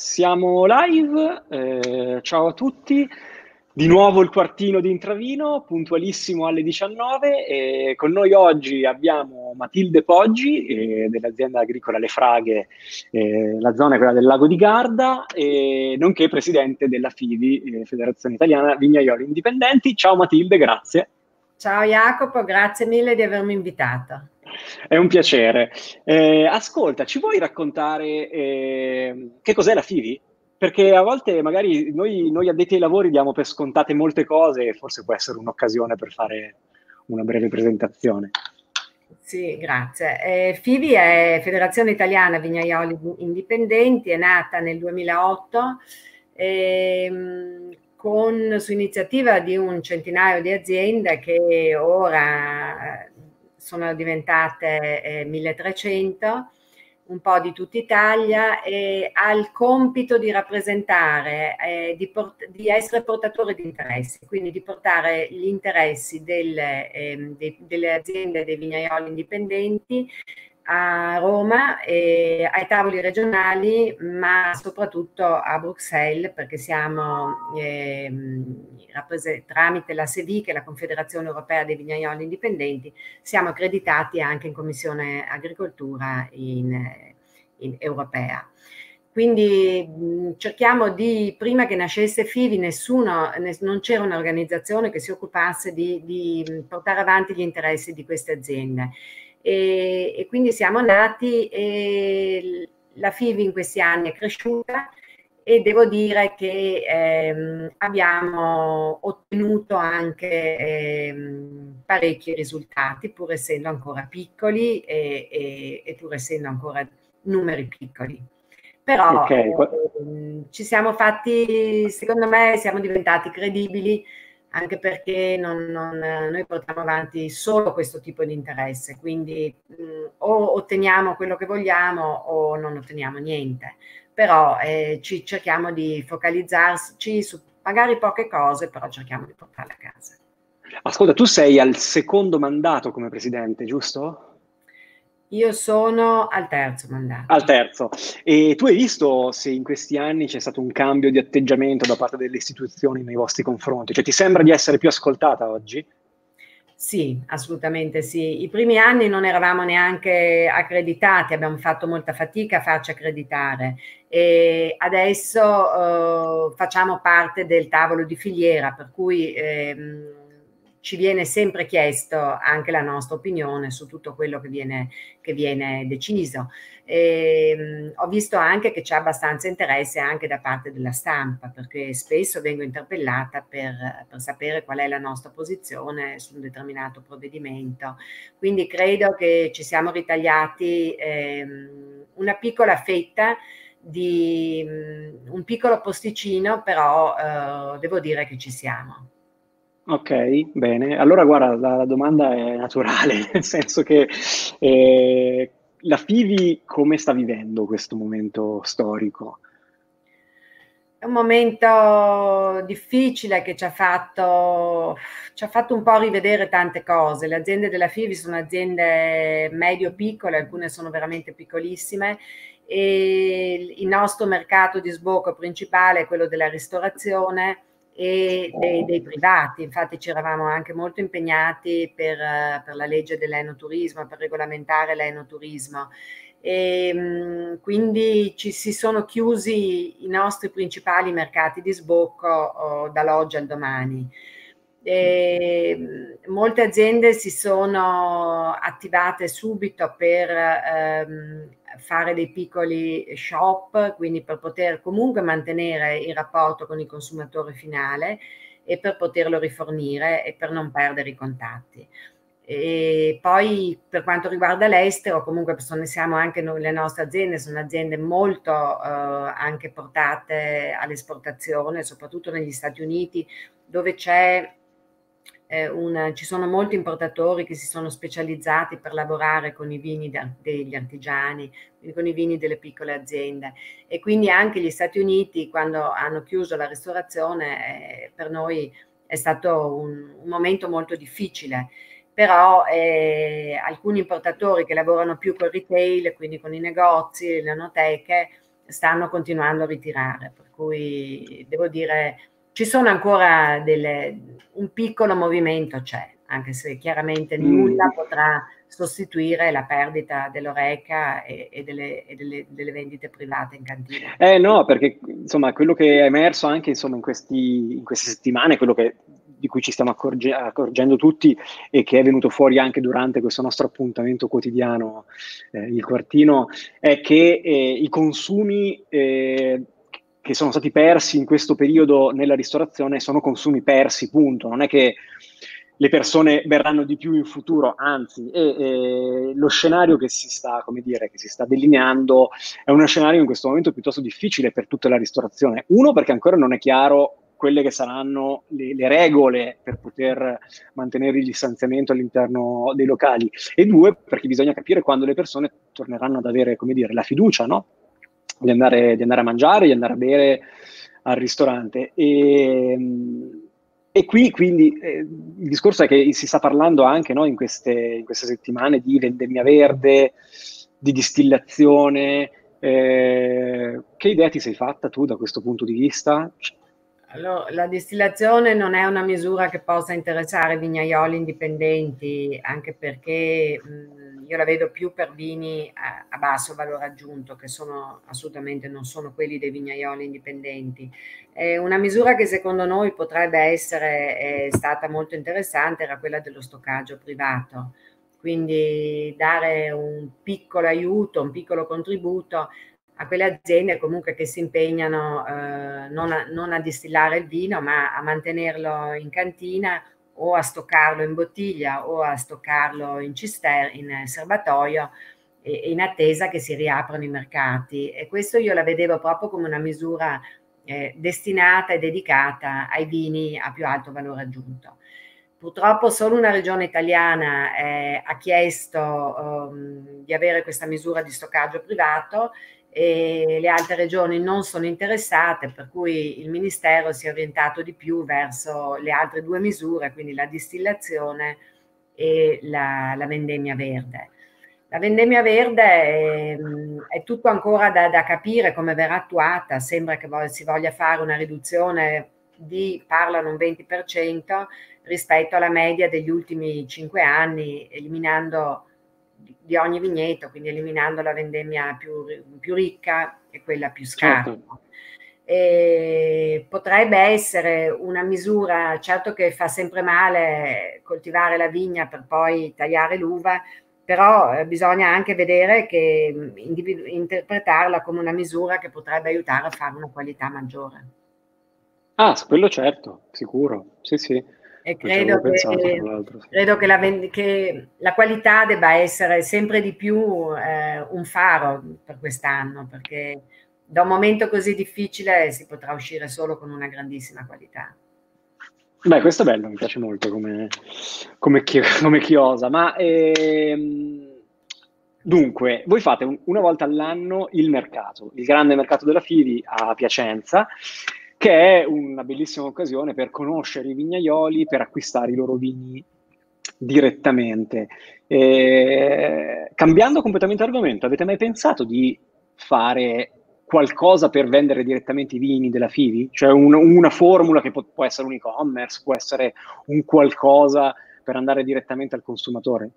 Siamo live, eh, ciao a tutti. Di nuovo il quartino di Intravino, puntualissimo alle 19. E con noi oggi abbiamo Matilde Poggi eh, dell'azienda agricola Le Fraghe, eh, la zona è quella del lago di Garda, nonché presidente della FIDI, eh, Federazione Italiana Vignaioli Indipendenti. Ciao Matilde, grazie. Ciao Jacopo, grazie mille di avermi invitato. È un piacere. Eh, ascolta, ci vuoi raccontare eh, che cos'è la FIVI? Perché a volte magari noi, noi, addetti ai lavori diamo per scontate molte cose e forse può essere un'occasione per fare una breve presentazione. Sì, grazie. Eh, FIVI è Federazione Italiana Vignaioli Indipendenti, è nata nel 2008 ehm, con, su iniziativa di un centinaio di aziende che ora sono diventate eh, 1300, un po' di tutta Italia, e ha il compito di rappresentare, eh, di, port- di, essere portatore di interessi, quindi di portare gli interessi delle, eh, de- delle aziende dei vignaioli indipendenti a Roma, e ai tavoli regionali, ma soprattutto a Bruxelles, perché siamo eh, tramite la SEVI, che è la Confederazione Europea dei Vignaioli Indipendenti, siamo accreditati anche in Commissione Agricoltura in, in europea. Quindi cerchiamo di, prima che nascesse FIVI, nessuno, non c'era un'organizzazione che si occupasse di, di portare avanti gli interessi di queste aziende e, e quindi siamo nati e la FIVI in questi anni è cresciuta e devo dire che ehm, abbiamo ottenuto anche ehm, parecchi risultati pur essendo ancora piccoli e, e, e pur essendo ancora numeri piccoli. Però okay. ehm, ci siamo fatti, secondo me siamo diventati credibili anche perché non, non, noi portiamo avanti solo questo tipo di interesse, quindi mh, o otteniamo quello che vogliamo o non otteniamo niente, però eh, ci cerchiamo di focalizzarci su magari poche cose, però cerchiamo di portarle a casa. Ascolta, tu sei al secondo mandato come presidente, giusto? Io sono al terzo mandato. Al terzo. E tu hai visto se in questi anni c'è stato un cambio di atteggiamento da parte delle istituzioni nei vostri confronti? Cioè ti sembra di essere più ascoltata oggi? Sì, assolutamente sì. I primi anni non eravamo neanche accreditati, abbiamo fatto molta fatica a farci accreditare e adesso eh, facciamo parte del tavolo di filiera, per cui ehm, ci viene sempre chiesto anche la nostra opinione su tutto quello che viene, che viene deciso. E, mh, ho visto anche che c'è abbastanza interesse anche da parte della stampa, perché spesso vengo interpellata per, per sapere qual è la nostra posizione su un determinato provvedimento. Quindi credo che ci siamo ritagliati ehm, una piccola fetta di mh, un piccolo posticino, però eh, devo dire che ci siamo. Ok, bene. Allora guarda, la, la domanda è naturale, nel senso che eh, la FIVI come sta vivendo questo momento storico? È un momento difficile che ci ha, fatto, ci ha fatto un po' rivedere tante cose. Le aziende della FIVI sono aziende medio-piccole, alcune sono veramente piccolissime e il nostro mercato di sbocco principale è quello della ristorazione e dei, dei, privati. Infatti ci eravamo anche molto impegnati per, per la legge dell'enoturismo, per regolamentare l'enoturismo. E, ehm, quindi ci si sono chiusi i nostri principali mercati di sbocco oh, dall'oggi al domani. E, ehm, molte aziende si sono attivate subito per ehm, fare dei piccoli shop, quindi per poter comunque mantenere il rapporto con il consumatore finale e per poterlo rifornire e per non perdere i contatti. E poi per quanto riguarda l'estero, comunque siamo anche noi, le nostre aziende sono aziende molto eh, anche portate all'esportazione, soprattutto negli Stati Uniti, dove c'è una, ci sono molti importatori che si sono specializzati per lavorare con i vini da, degli artigiani, con i vini delle piccole aziende. E quindi anche gli Stati Uniti quando hanno chiuso la ristorazione eh, per noi è stato un, un momento molto difficile. Però eh, alcuni importatori che lavorano più col retail, quindi con i negozi, le anoteche, stanno continuando a ritirare, per cui devo dire ci sono ancora delle, un piccolo movimento c'è, anche se chiaramente mm. nulla potrà sostituire la perdita dell'oreca e, e, delle, e delle, delle, vendite private in cantina. Eh no, perché insomma quello che è emerso anche insomma, in, questi, in queste settimane, quello che di cui ci stiamo accorge- accorgendo tutti e che è venuto fuori anche durante questo nostro appuntamento quotidiano, eh, il quartino, è che eh, i consumi eh, che sono stati persi in questo periodo nella ristorazione sono consumi persi, punto. Non è che le persone verranno di più in futuro, anzi, e, e lo scenario che si, sta, dire, che si sta delineando è uno scenario in questo momento piuttosto difficile per tutta la ristorazione. Uno, perché ancora non è chiaro quelle che saranno le, le, regole per poter mantenere il distanziamento all'interno dei locali e due perché bisogna capire quando le persone torneranno ad avere dire, la fiducia no? Di, andare, di, andare, a mangiare, di andare a bere al ristorante. E, e qui quindi eh, il discorso è che si sta parlando anche no, in, queste, in, queste, settimane di vendemmia verde, di distillazione. Eh, che idea ti sei fatta tu da questo punto di vista? Allora, la distillazione non è una misura che possa interessare vignaioli indipendenti, anche perché mh, io la vedo più per vini a, a, basso valore aggiunto, che sono assolutamente non sono quelli dei vignaioli indipendenti. È una misura che secondo noi potrebbe essere stata molto interessante era quella dello stoccaggio privato, quindi dare un piccolo aiuto, un piccolo contributo a quelle aziende comunque che si impegnano eh, non, a, non, a, distillare il vino, ma a mantenerlo in cantina o a stoccarlo in bottiglia o a stoccarlo in cister, in serbatoio e, in attesa che si riaprano i mercati. E questo io la vedevo proprio come una misura eh, destinata e dedicata ai vini a più alto valore aggiunto. Purtroppo solo una regione italiana eh, ha chiesto um, di avere questa misura di stoccaggio privato e le altre regioni non sono interessate, per cui il Ministero si è orientato di più verso le altre due misure, quindi la distillazione e la, la vendemmia verde. La vendemmia verde è, è tutto ancora da, da, capire come verrà attuata, sembra che si voglia fare una riduzione di, parlano un 20% rispetto alla media degli ultimi cinque anni, eliminando di ogni vigneto, quindi eliminando la vendemmia più, più ricca e quella più scarsa. Certo. E potrebbe essere una misura, certo che fa sempre male coltivare la vigna per poi tagliare l'uva, però eh, bisogna anche vedere che individu- interpretarla come una misura che potrebbe aiutare a fare una qualità maggiore. Ah, quello certo, sicuro, sì sì. E credo, che, pensato, credo che, la, che, la, qualità debba essere sempre di più eh, un faro per quest'anno, perché da un momento così difficile si potrà uscire solo con una grandissima qualità. Beh, questo è bello, mi piace molto come, come, chi, come chiosa, ma ehm, dunque, voi fate un, una volta all'anno il mercato, il grande mercato della Fivi a Piacenza, che è una bellissima occasione per conoscere i vignaioli, per acquistare i loro vini direttamente. Eh, cambiando completamente argomento, avete mai pensato di fare qualcosa per vendere direttamente i vini della Fivi? Cioè un, una formula che può, può essere un e-commerce, può essere un qualcosa per andare direttamente al consumatore?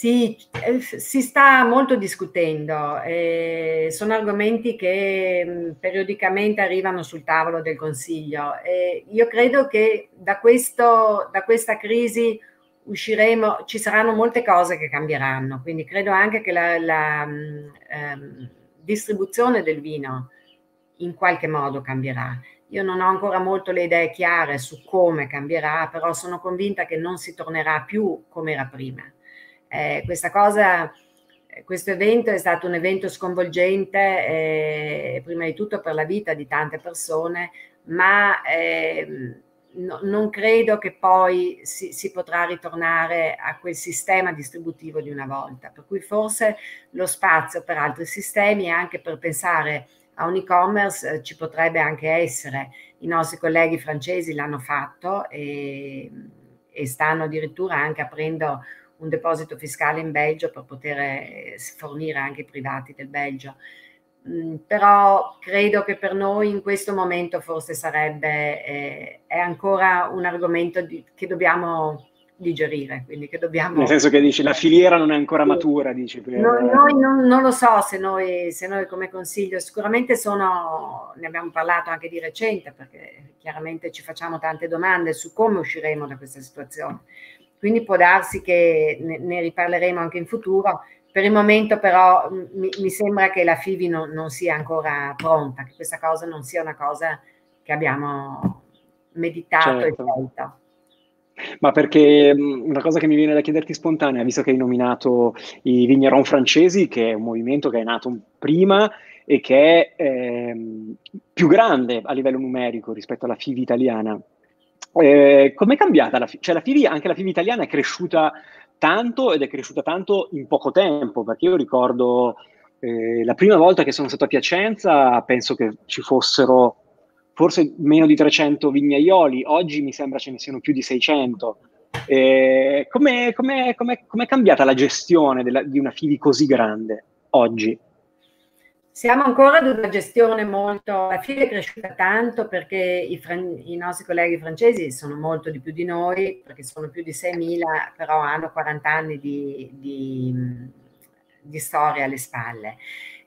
Sì, eh, si sta molto discutendo, eh, sono argomenti che mh, mm, periodicamente arrivano sul tavolo del Consiglio e io credo che da, questo, da questa crisi usciremo, ci saranno molte cose che cambieranno, quindi credo anche che la, la mh, mm, ehm, distribuzione del vino in qualche modo cambierà. Io non ho ancora molto le idee chiare su come cambierà, però sono convinta che non si tornerà più come era prima eh, questa cosa, questo evento è stato un evento sconvolgente, eh, prima di tutto per la vita di tante persone, ma eh, no, non credo che poi si, si, potrà ritornare a quel sistema distributivo di una volta, per cui forse lo spazio per altri sistemi e anche per pensare a un e-commerce eh, ci potrebbe anche essere. I nostri colleghi francesi l'hanno fatto e, e stanno addirittura anche aprendo un deposito fiscale in Belgio per poter eh, fornire anche i privati del Belgio. Mm, però credo che per noi in questo momento forse sarebbe, eh, è ancora un argomento di, che dobbiamo digerire, quindi che dobbiamo... Nel senso che dici la filiera non è ancora matura, dici. Per... No, noi non, non, lo so se noi, se noi come consiglio, sicuramente sono, ne abbiamo parlato anche di recente, perché chiaramente ci facciamo tante domande su come usciremo da questa situazione. Quindi può darsi che ne, ne riparleremo anche in futuro, per il momento però mi, mi sembra che la FIVI non, non, sia ancora pronta, che questa cosa non sia una cosa che abbiamo meditato certo. e scelto. Ma perché una cosa che mi viene da chiederti spontanea, visto che hai nominato i Vigneron francesi, che è un movimento che è nato prima e che è ehm, più grande a livello numerico rispetto alla FIVI italiana. Eh, com'è cambiata la FIVI? Cioè la FIVI, anche la FIVI italiana è cresciuta tanto ed è cresciuta tanto in poco tempo, perché io ricordo eh, la prima volta che sono stato a Piacenza, penso che ci fossero forse meno di 300 vignaioli, oggi mi sembra ce ne siano più di 600. Eh, com'è, è cambiata la gestione della, di una FIVI così grande oggi? Siamo ancora ad una gestione molto, la fila è cresciuta tanto perché i, fran- i, nostri colleghi francesi sono molto di più di noi, perché sono più di 6.000, però hanno 40 anni di, di, di storia alle spalle.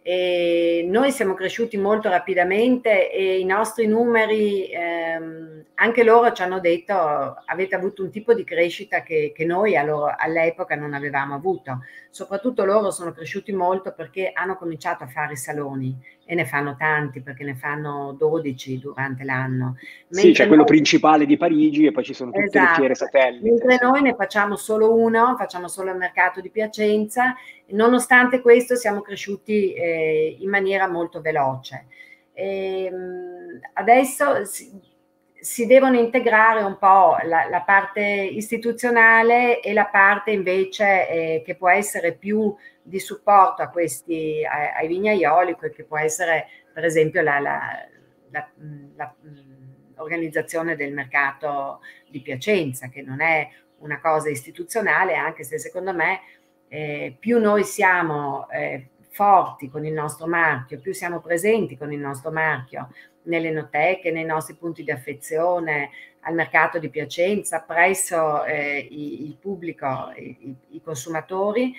E noi siamo cresciuti molto rapidamente e i nostri numeri, ehm, anche loro ci hanno detto avete avuto un tipo di crescita che, che noi allora, all'epoca non avevamo avuto. Soprattutto loro sono cresciuti molto perché hanno cominciato a fare saloni e ne fanno tanti perché ne fanno 12 durante l'anno. Mentre sì, c'è quello principale di Parigi e poi ci sono tutte esatto. le fiere satelliti. Mentre noi ne facciamo solo uno, facciamo solo il mercato di Piacenza, nonostante questo siamo cresciuti eh, in maniera molto veloce. E, ehm, adesso si, si, devono integrare un po' la, la, parte istituzionale e la parte invece eh, che può essere più di supporto a questi, ai, ai vignaioli, che può essere per esempio la, la, la, la organizzazione del mercato di Piacenza, che non è una cosa istituzionale, anche se secondo me eh, più noi siamo eh, forti con il nostro marchio, più siamo presenti con il nostro marchio nelle noteche, nei nostri punti di affezione, al mercato di Piacenza, presso eh, il pubblico, i, i consumatori,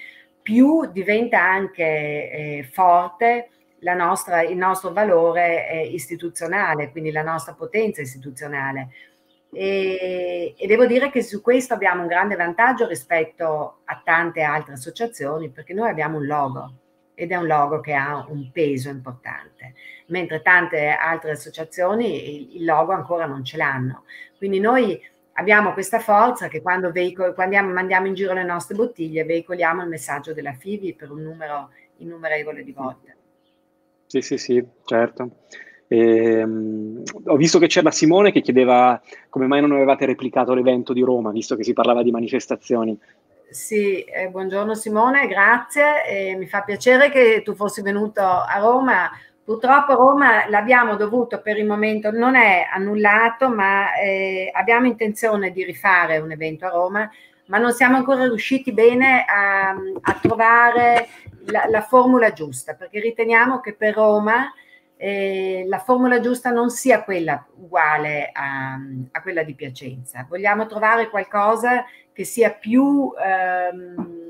più diventa anche eh, forte nostra, il nostro valore eh, istituzionale, quindi la nostra potenza istituzionale. E, e, devo dire che su questo abbiamo un grande vantaggio rispetto a tante altre associazioni perché noi abbiamo un logo ed è un logo che ha un peso importante, mentre tante altre associazioni il, il logo ancora non ce l'hanno. Quindi noi abbiamo questa forza che quando, veicol- quando mandiamo in giro le nostre bottiglie veicoliamo il messaggio della FIVI per un numero innumerevole di volte. Sì, sì, sì, certo. E, um, ho visto che c'era Simone che chiedeva come mai non avevate replicato l'evento di Roma, visto che si parlava di manifestazioni. Sì, eh, buongiorno Simone, grazie. Eh, mi fa piacere che tu fossi venuto a Roma Purtroppo Roma l'abbiamo dovuto per il momento, non è annullato, ma eh, abbiamo intenzione di rifare un evento a Roma, ma non siamo ancora riusciti bene a, a trovare la, la, formula giusta, perché riteniamo che per Roma eh, la formula giusta non sia quella uguale a, a, quella di Piacenza. Vogliamo trovare qualcosa che sia più... Ehm,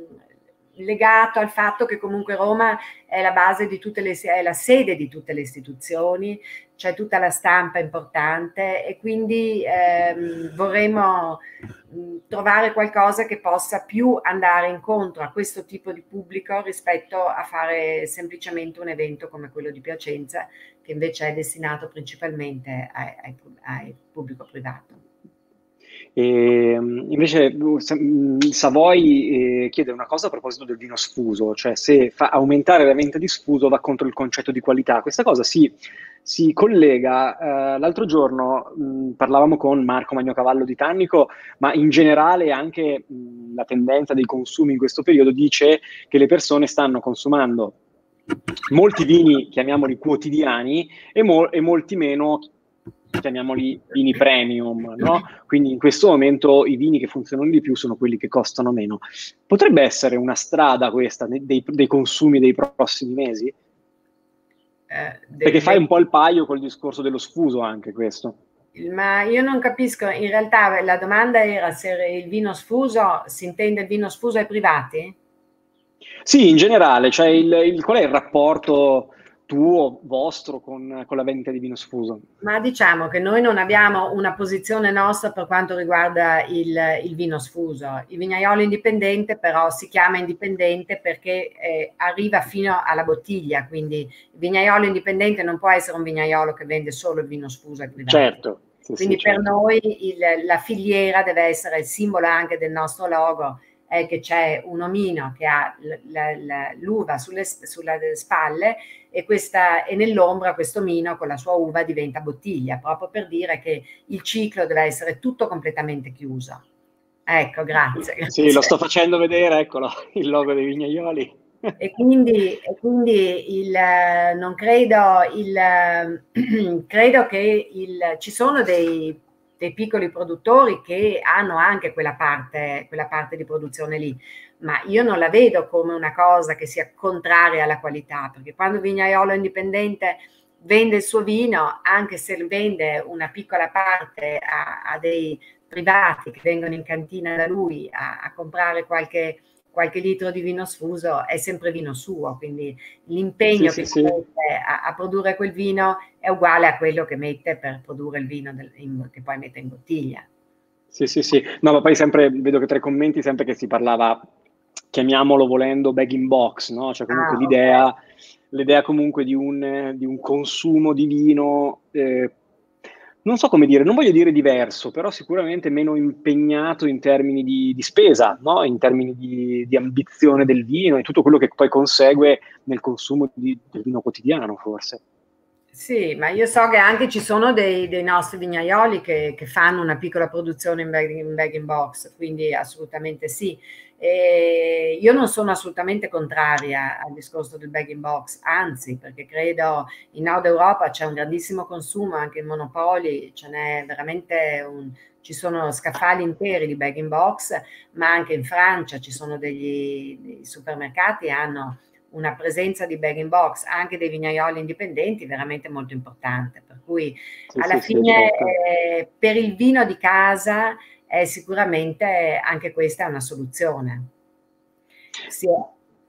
legato al fatto che comunque Roma è la base di tutte le, è la sede di tutte le istituzioni, c'è tutta la stampa importante e quindi ehm, vorremmo trovare qualcosa che possa più andare incontro a questo tipo di pubblico rispetto a fare semplicemente un evento come quello di Piacenza, che invece è destinato principalmente al pubblico privato. E, ehm, invece mm, Savoy eh, chiede una cosa a proposito del vino sfuso, cioè se fa aumentare la vendita di sfuso va contro il concetto di qualità. Questa cosa si, si collega, eh, l'altro giorno mh, mm, parlavamo con Marco Magnocavallo di Tannico, ma in generale anche mh, mm, la tendenza dei consumi in questo periodo dice che le persone stanno consumando molti vini, chiamiamoli quotidiani, e, mo- e molti meno chiamiamoli vini premium, no? Quindi in questo momento i vini che funzionano di più sono quelli che costano meno. Potrebbe essere una strada questa dei, dei consumi dei prossimi mesi? Eh, Perché fai un po' il paio col discorso dello sfuso anche questo. Ma io non capisco, in realtà la domanda era se il vino sfuso, si intende il vino sfuso ai privati? Sì, in generale, cioè il, il, qual è il rapporto tuo, vostro con, con, la vendita di vino sfuso? Ma diciamo che noi non abbiamo una posizione nostra per quanto riguarda il, il vino sfuso. Il vignaiolo indipendente però si chiama indipendente perché eh, arriva fino alla bottiglia, quindi il vignaiolo indipendente non può essere un vignaiolo che vende solo il vino sfuso. Certo. Sì, quindi sì, per certo. noi il, la filiera deve essere il simbolo anche del nostro logo è che c'è un omino che ha l'uva sulle, sulle spalle e, questa, e nell'ombra questo omino con la sua uva diventa bottiglia, proprio per dire che il ciclo deve essere tutto completamente chiuso. Ecco, grazie. grazie. Sì, lo sto facendo vedere, eccolo, il logo dei vignaioli. E quindi, e quindi il, non credo, il, credo che il, ci sono dei dei piccoli produttori che hanno anche quella parte, quella parte di produzione lì, ma io non la vedo come una cosa che sia contraria alla qualità, perché quando vignaiolo indipendente vende il suo vino, anche se vende una piccola parte a, a dei privati che vengono in cantina da lui a, a comprare qualche qualche litro di vino sfuso è sempre vino suo, quindi l'impegno sì, che sì, mette a, a, produrre quel vino è uguale a quello che mette per produrre il vino del, in, che poi mette in bottiglia. Sì, sì, sì. No, ma poi sempre vedo che tra i commenti sempre che si parlava, chiamiamolo volendo bag in box, no? Cioè comunque ah, l'idea, okay. l'idea comunque di un, di un, consumo di vino eh, non so come dire, non voglio dire diverso, però sicuramente meno impegnato in termini di, di spesa, no? in termini di, di, ambizione del vino e tutto quello che poi consegue nel consumo di, del vino quotidiano, forse. Sì, ma io so che anche ci sono dei, dei nostri vignaioli che, che, fanno una piccola produzione in bag, in bag in box, quindi assolutamente sì. E io non sono assolutamente contraria al discorso del bag in box, anzi, perché credo in Nord Europa c'è un grandissimo consumo, anche in monopoli, ce n'è veramente un, ci sono scaffali interi di bag in box, ma anche in Francia ci sono degli, dei supermercati hanno una presenza di bag in box anche dei vignaioli indipendenti veramente molto importante. Per cui sì, alla sì, fine sì, certo. eh, per il vino di casa eh, sicuramente anche questa è una soluzione. Sì.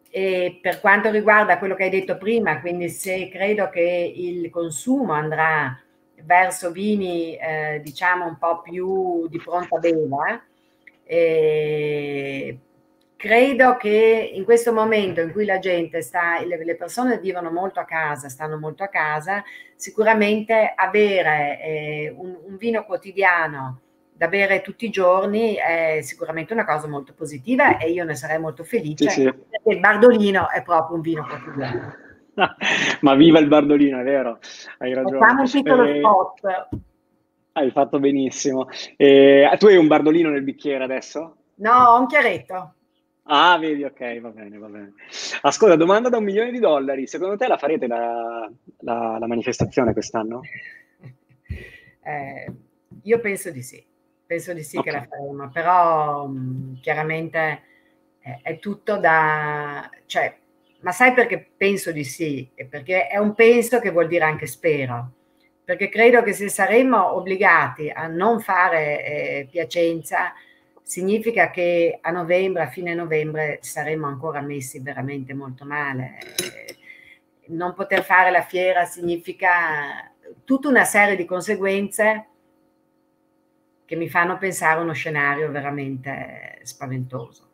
E per quanto riguarda quello che hai detto prima, quindi se credo che il consumo andrà verso vini eh, diciamo un po' più di pronta beva, eh, credo che in questo momento in cui la gente sta, le, persone vivono molto a casa, stanno molto a casa, sicuramente avere eh, un, un, vino quotidiano da bere tutti i giorni è sicuramente una cosa molto positiva e io ne sarei molto felice sì, sì. perché il Bardolino è proprio un vino quotidiano. Ma viva il Bardolino, è vero, hai ragione. Facciamo un piccolo eh, spot. Hai fatto benissimo. Eh, tu hai un Bardolino nel bicchiere adesso? No, ho un chiaretto. Ah, vedi, ok, va bene, va bene. Ascolta, domanda da un milione di dollari. Secondo te la farete la, la, la manifestazione quest'anno? Eh, io penso di sì penso di sì okay. che la faremo, però mh, mm, chiaramente è, è, tutto da... Cioè, ma sai perché penso di sì? Perché è un penso che vuol dire anche spero, perché credo che se saremmo obbligati a non fare eh, Piacenza, significa che a novembre, a fine novembre, saremmo ancora messi veramente molto male. Non poter fare la fiera significa tutta una serie di conseguenze che mi fanno pensare a uno scenario veramente spaventoso.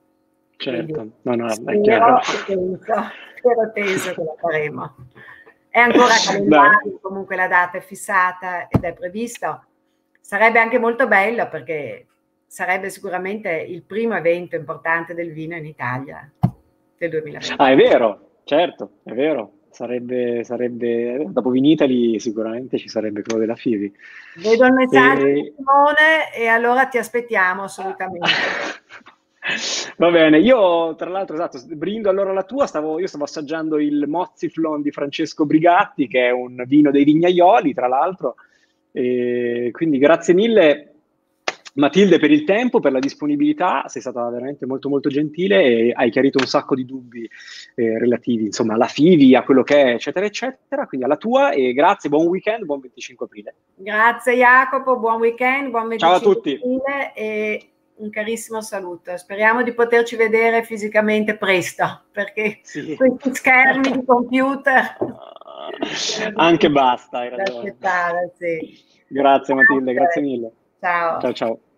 Certo, Quindi, no, no, è chiaro. Spero teso che lo faremo. È ancora calendario, comunque la data è fissata ed è previsto. Sarebbe anche molto bello perché sarebbe sicuramente il primo evento importante del vino in Italia del 2020. Ah, è vero, certo, è vero sarebbe, sarebbe dopo Vinitali sicuramente ci sarebbe quello della Fivi. Vedo il messaggio e... di Simone e allora ti aspettiamo assolutamente. Va bene, io tra l'altro, esatto, brindo allora la tua, stavo, io stavo assaggiando il Mozziflon di Francesco Brigatti, che è un vino dei vignaioli, tra l'altro, e quindi grazie mille Matilde per il tempo, per la disponibilità, sei stata veramente molto molto gentile e hai chiarito un sacco di dubbi eh, relativi insomma alla FIVI, a quello che è eccetera eccetera, quindi alla tua e grazie, buon weekend, buon 25 aprile. Grazie Jacopo, buon weekend, buon 25 Ciao a tutti. aprile e un carissimo saluto. Speriamo di poterci vedere fisicamente presto perché sì. questi schermi di computer... Anche basta, hai ragione. Sì. Grazie Matilde, grazie mille. Ciao. Ciao ciao.